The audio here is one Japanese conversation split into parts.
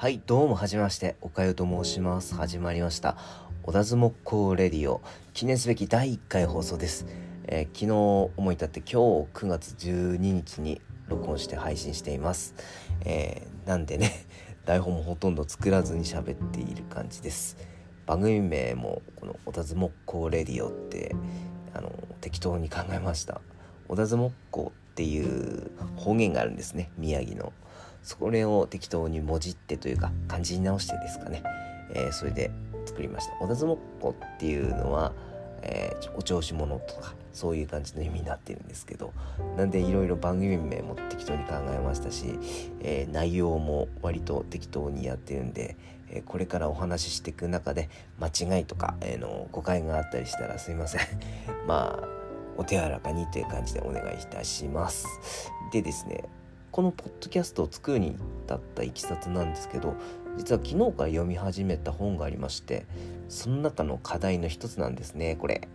はい、どうもはじめまして、おかゆと申します。始まりました。小田相撲コレディオ、記念すべき第1回放送です。えー昨日思い立って今日9月12日に録音して配信しています。えーなんでね、台本もほとんど作らずに喋っている感じです。番組名もこの小田相撲コレディオってあの適当に考えました。小田相撲コっていう方言があるんですね、宮城の。それを適当にもじってというか漢字に直してですかね、えーそれで作りました。小田相撲っ子っていうのは、えーお調子者とかそういう感じの意味になってるんですけどなんでいろいろ番組名も適当に考えましたし、えー内容も割と適当にやってるんで、えーこれからお話ししていく中で間違いとか、えーの誤解があったりしたらすいません。まあお手柔らかにという感じでお願いいたします。でですねこのポッドキャストを作るに至ったいきさつなんですけど実は昨日から読み始めた本がありましてその中の課題の一つなんですねこれ。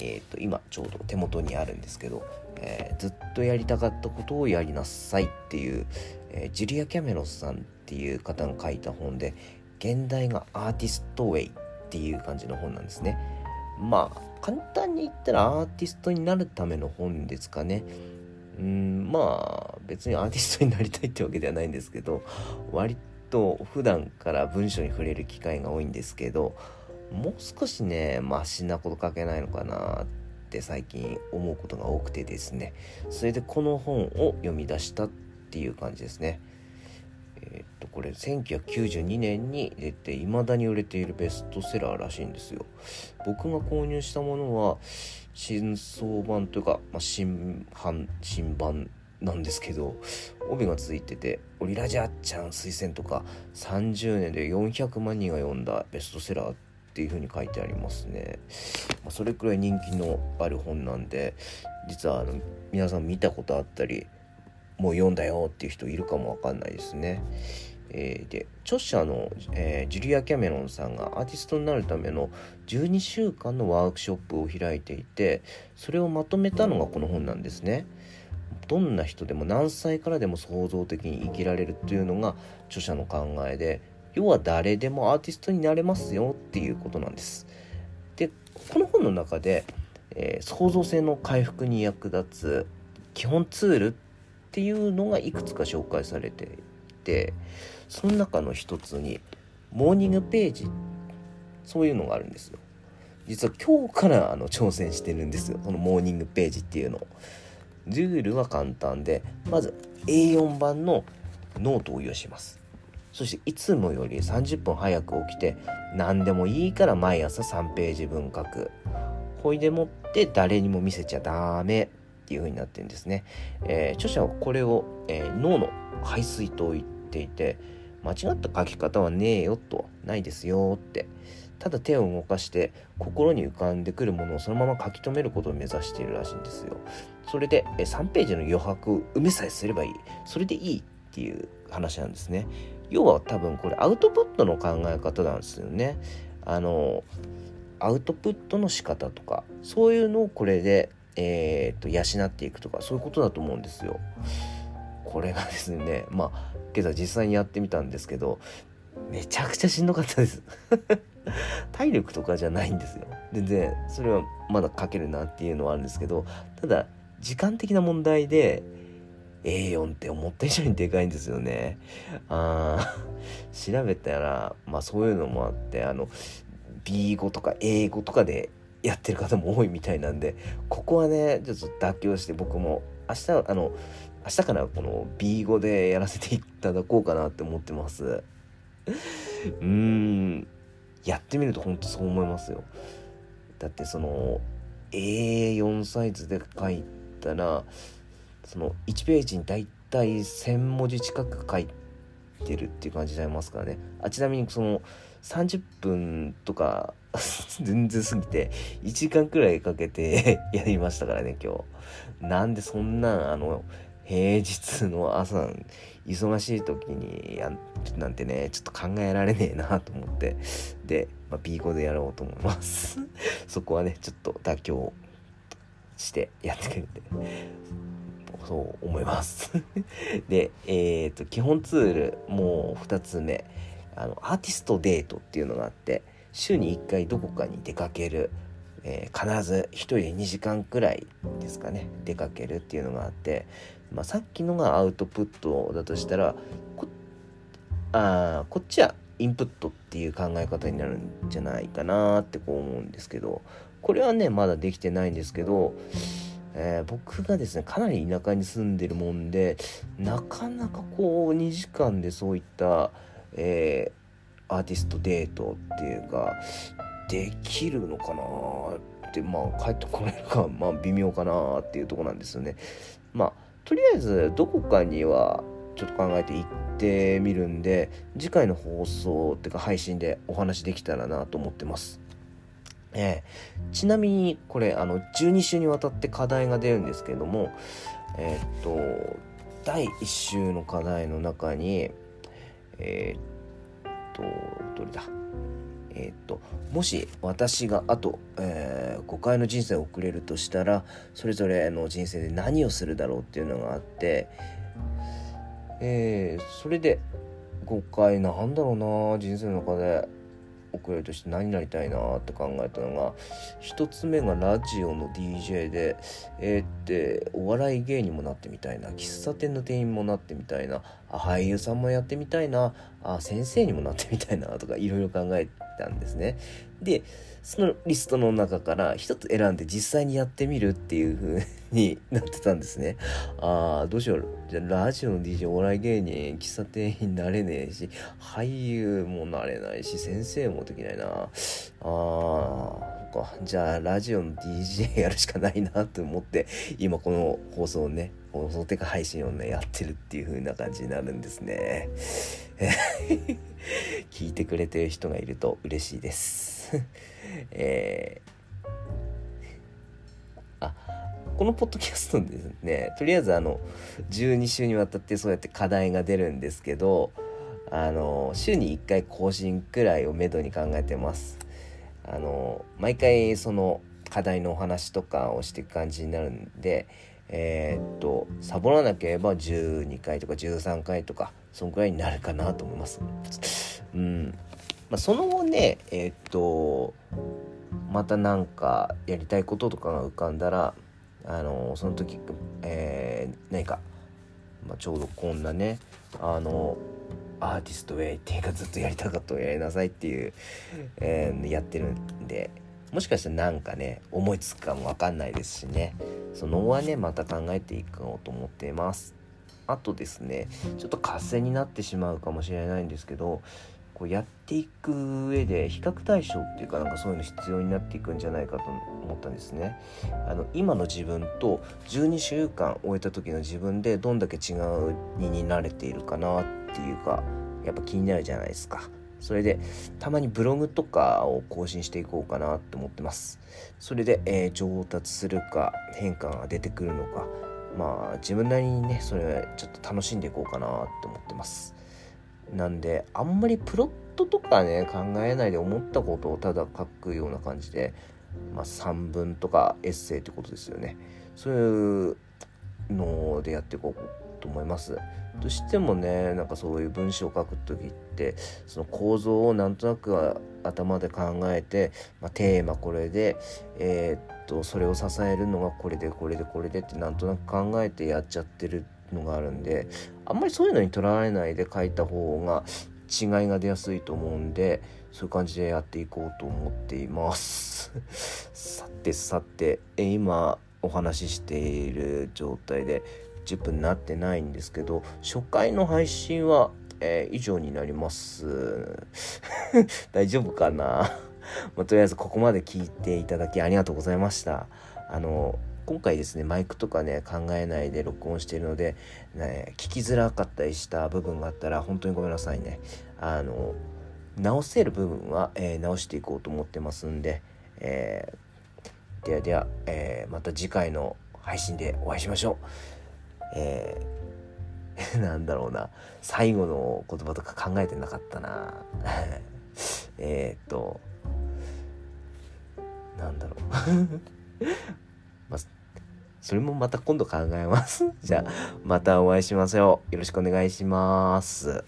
えっ、と今ちょうど手元にあるんですけど、えーずっとやりたかったことをやりなさいっていう、えージュリア・キャメロンさんっていう方が書いた本で現代がアーティストウェイっていう感じの本なんですね。まあ簡単に言ったらアーティストになるための本ですかね。うんまあ別にアーティストになりたいってわけではないんですけど割と普段から文章に触れる機会が多いんですけどもう少しねマシなこと書けないのかなって最近思うことが多くてですね。それでこの本を読み出したっていう感じですね。とこれ1992年に出て未だに売れているベストセラーらしいんですよ僕が購入したものは新装版というか、まあ、新版新版なんですけど帯がついてて「オリラジャーちゃん推薦」とか30年で400万人が読んだベストセラーっていう風に書いてありますね、まあ、それくらい人気のある本なんで実はあの皆さん見たことあったりもう読んだよっていう人いるかもわかんないですね。えーで著者の、えージュリア・キャメロンさんがアーティストになるための12週間のワークショップを開いていてそれをまとめたのがこの本なんですね。どんな人でも何歳からでも創造的に生きられるというのが著者の考えで要は誰でもアーティストになれますよっていうことなんです。でこの本の中で、えー創造性の回復に役立つ基本ツールっていうのがいくつか紹介されていてその中の一つにモーニングページ。そういうのがあるんですよ。実は今日からあの挑戦してるんですよ。このモーニングページっていうの。ルールは簡単でまず A4 版のノートを用意します。そしていつもより30分早く起きて何でもいいから毎朝3ページ分書く。ほいでもって誰にも見せちゃダメ。っていう風になってるんですね、えー著者はこれを、えー脳の排水と言っていて間違った書き方はねえよとないですよって。ただ手を動かして心に浮かんでくるものをそのまま書き留めることを目指しているらしいんですよ。それでえ3ページの余白を埋めさえすればいい。それでいいっていう話なんですね。要は多分これアウトプットの考え方なんですよね。あのアウトプットの仕方とかそういうのをこれで、えー、と養っていくとかそういうことだと思うんですよ。これがですね まあ今朝実際にやってみたんですけどめちゃくちゃしんどかったです。体力とかじゃないんですよ。全然それはまだ書けるなっていうのはあるんですけどただ時間的な問題で A4 って思った以上にでかいんですよね。あ 調べたらまあそういうのもあってあの B5 とか英語とかでやってる方も多いみたいなんでここはねちょっと妥協して僕も明日あの明日からこの B5 でやらせていただこうかなって思ってます。うーん。やってみると本当そう思いますよ。だってその A4 サイズで書いたらその1ページにだいたい1,000文字近く書いてるっていう感じになりますからね。あちなみにその30分とか 全然過ぎて1時間くらいかけて やりましたからね今日。なんでそんなあの平日の朝忙しい時にやなんてねちょっと考えられねえなと思ってで、まあ、B5 でやろうと思います そこはねちょっと妥協してやってくれてそう思います で、えっ、と、基本ツール、もう2つ目。あの、アーティストデートっていうのがあって、週に1回どこかに出かける。えー、必ず1人で2時間くらいですかね出かけるっていうのがあって、まあ、さっきのがアウトプットだとしたらこあこっちはインプットっていう考え方になるんじゃないかなってこう思うんですけどこれはねまだできてないんですけどえー、僕がですねかなり田舎に住んでるもんでなかなかこう2時間でそういった、えー、アーティストデートっていうかできるのかなってまあ帰ってこれるかまあ微妙かなっていうとこなんですよね。まあとりあえずどこかにはちょっと考えて行ってみるんで次回の放送っていうか配信でお話できたらなと思ってます。えー、ちなみにこれあの12週にわたって課題が出るんですけどもえー、っと第1週の課題の中にえー、っとどれだ？え、っともし私があと、えー、5回の人生を送れるとしたらそれぞれの人生で何をするだろうっていうのがあって、えー、それで5回なんだろうな人生の中で。遅れとして何になりたいなって考えたのが1つ目がラジオの DJ でえー、ってお笑い芸人もなってみたいな喫茶店の店員もなってみたいなあ俳優さんもやってみたいなあ先生にもなってみたいなとかいろいろ考えたんですね。でそのリストの中から一つ選んで実際にやってみるっていう風に なってたんですね。ああ、どうしよう。じゃラジオの DJ、お笑い芸人、喫茶店になれねえし、俳優もなれないし、先生もできないな。ああ、か。じゃあラジオの DJ やるしかないなと思って、今この放送をね、放送てか配信をね、やってるっていう風な感じになるんですね。聞いてくれてる人がいると嬉しいです。えー、あこのポッドキャストですねとりあえずあの12週にわたってそうやって課題が出るんですけどあの週に1回更新くらいをめどに考えてますあの毎回その課題のお話とかをしていく感じになるんでえー、っとサボらなければ12回とか13回とかそんくらいになるかなと思います。うん。まあ、その後ねえー、っとまた何かやりたいこととかが浮かんだらあのその時、えー、何か、まあ、ちょうどこんなねあのアーティストウェイっていうかずっとやりたかったをやりなさいっていう、えー、やってるんでもしかしたらなんかね思いつくかもわかんないですしね。その後はねまた考えていこうと思っています。あとですねちょっと活性になってしまうかもしれないんですけどこうやっていく上で比較対象っていうかなんかそういうの必要になっていくんじゃないかと思ったんですね。あの今の自分と12週間終えた時の自分でどんだけ違うにになれているかなってていうかやっぱ気になるじゃないですか。それでたまにブログとかを更新していこうかなって思ってます。それで、えー、上達するか変化が出てくるのかまあ自分なりにねそれちょっと楽しんでいこうかなって思ってます。なんであんまりプロットとかね考えないで思ったことをただ書くような感じで、まあ、散文とかエッセイってことですよねそういうのでやっていこうと思います。どうしてもねなんかそういう文章を書く時ってその構造をなんとなく頭で考えて、まあ、テーマこれで、えー、っとそれを支えるのがこれでこれでこれでってなんとなく考えてやっちゃってるのがあるんであんまりそういうのにとらわれないで書いた方が違いが出やすいと思うんでそういう感じでやっていこうと思っています さてさて今お話ししている状態で10分になってないんですけど初回の配信は、えー、以上になります。大丈夫かな？まあ、とりあえずここまで聞いていただきありがとうございました。あの今回ですねマイクとかね考えないで録音しているので、ね、聞きづらかったりした部分があったら本当にごめんなさいね。あの直せる部分は、えー、直していこうと思ってますんで、えー、ではでは、えー、また次回の配信でお会いしましょう。えー、なんだろうな最後の言葉とか考えてなかったな えっとなんだろう まあそれもまた今度考えます。じゃあ、またお会いしましょう。よろしくお願いします。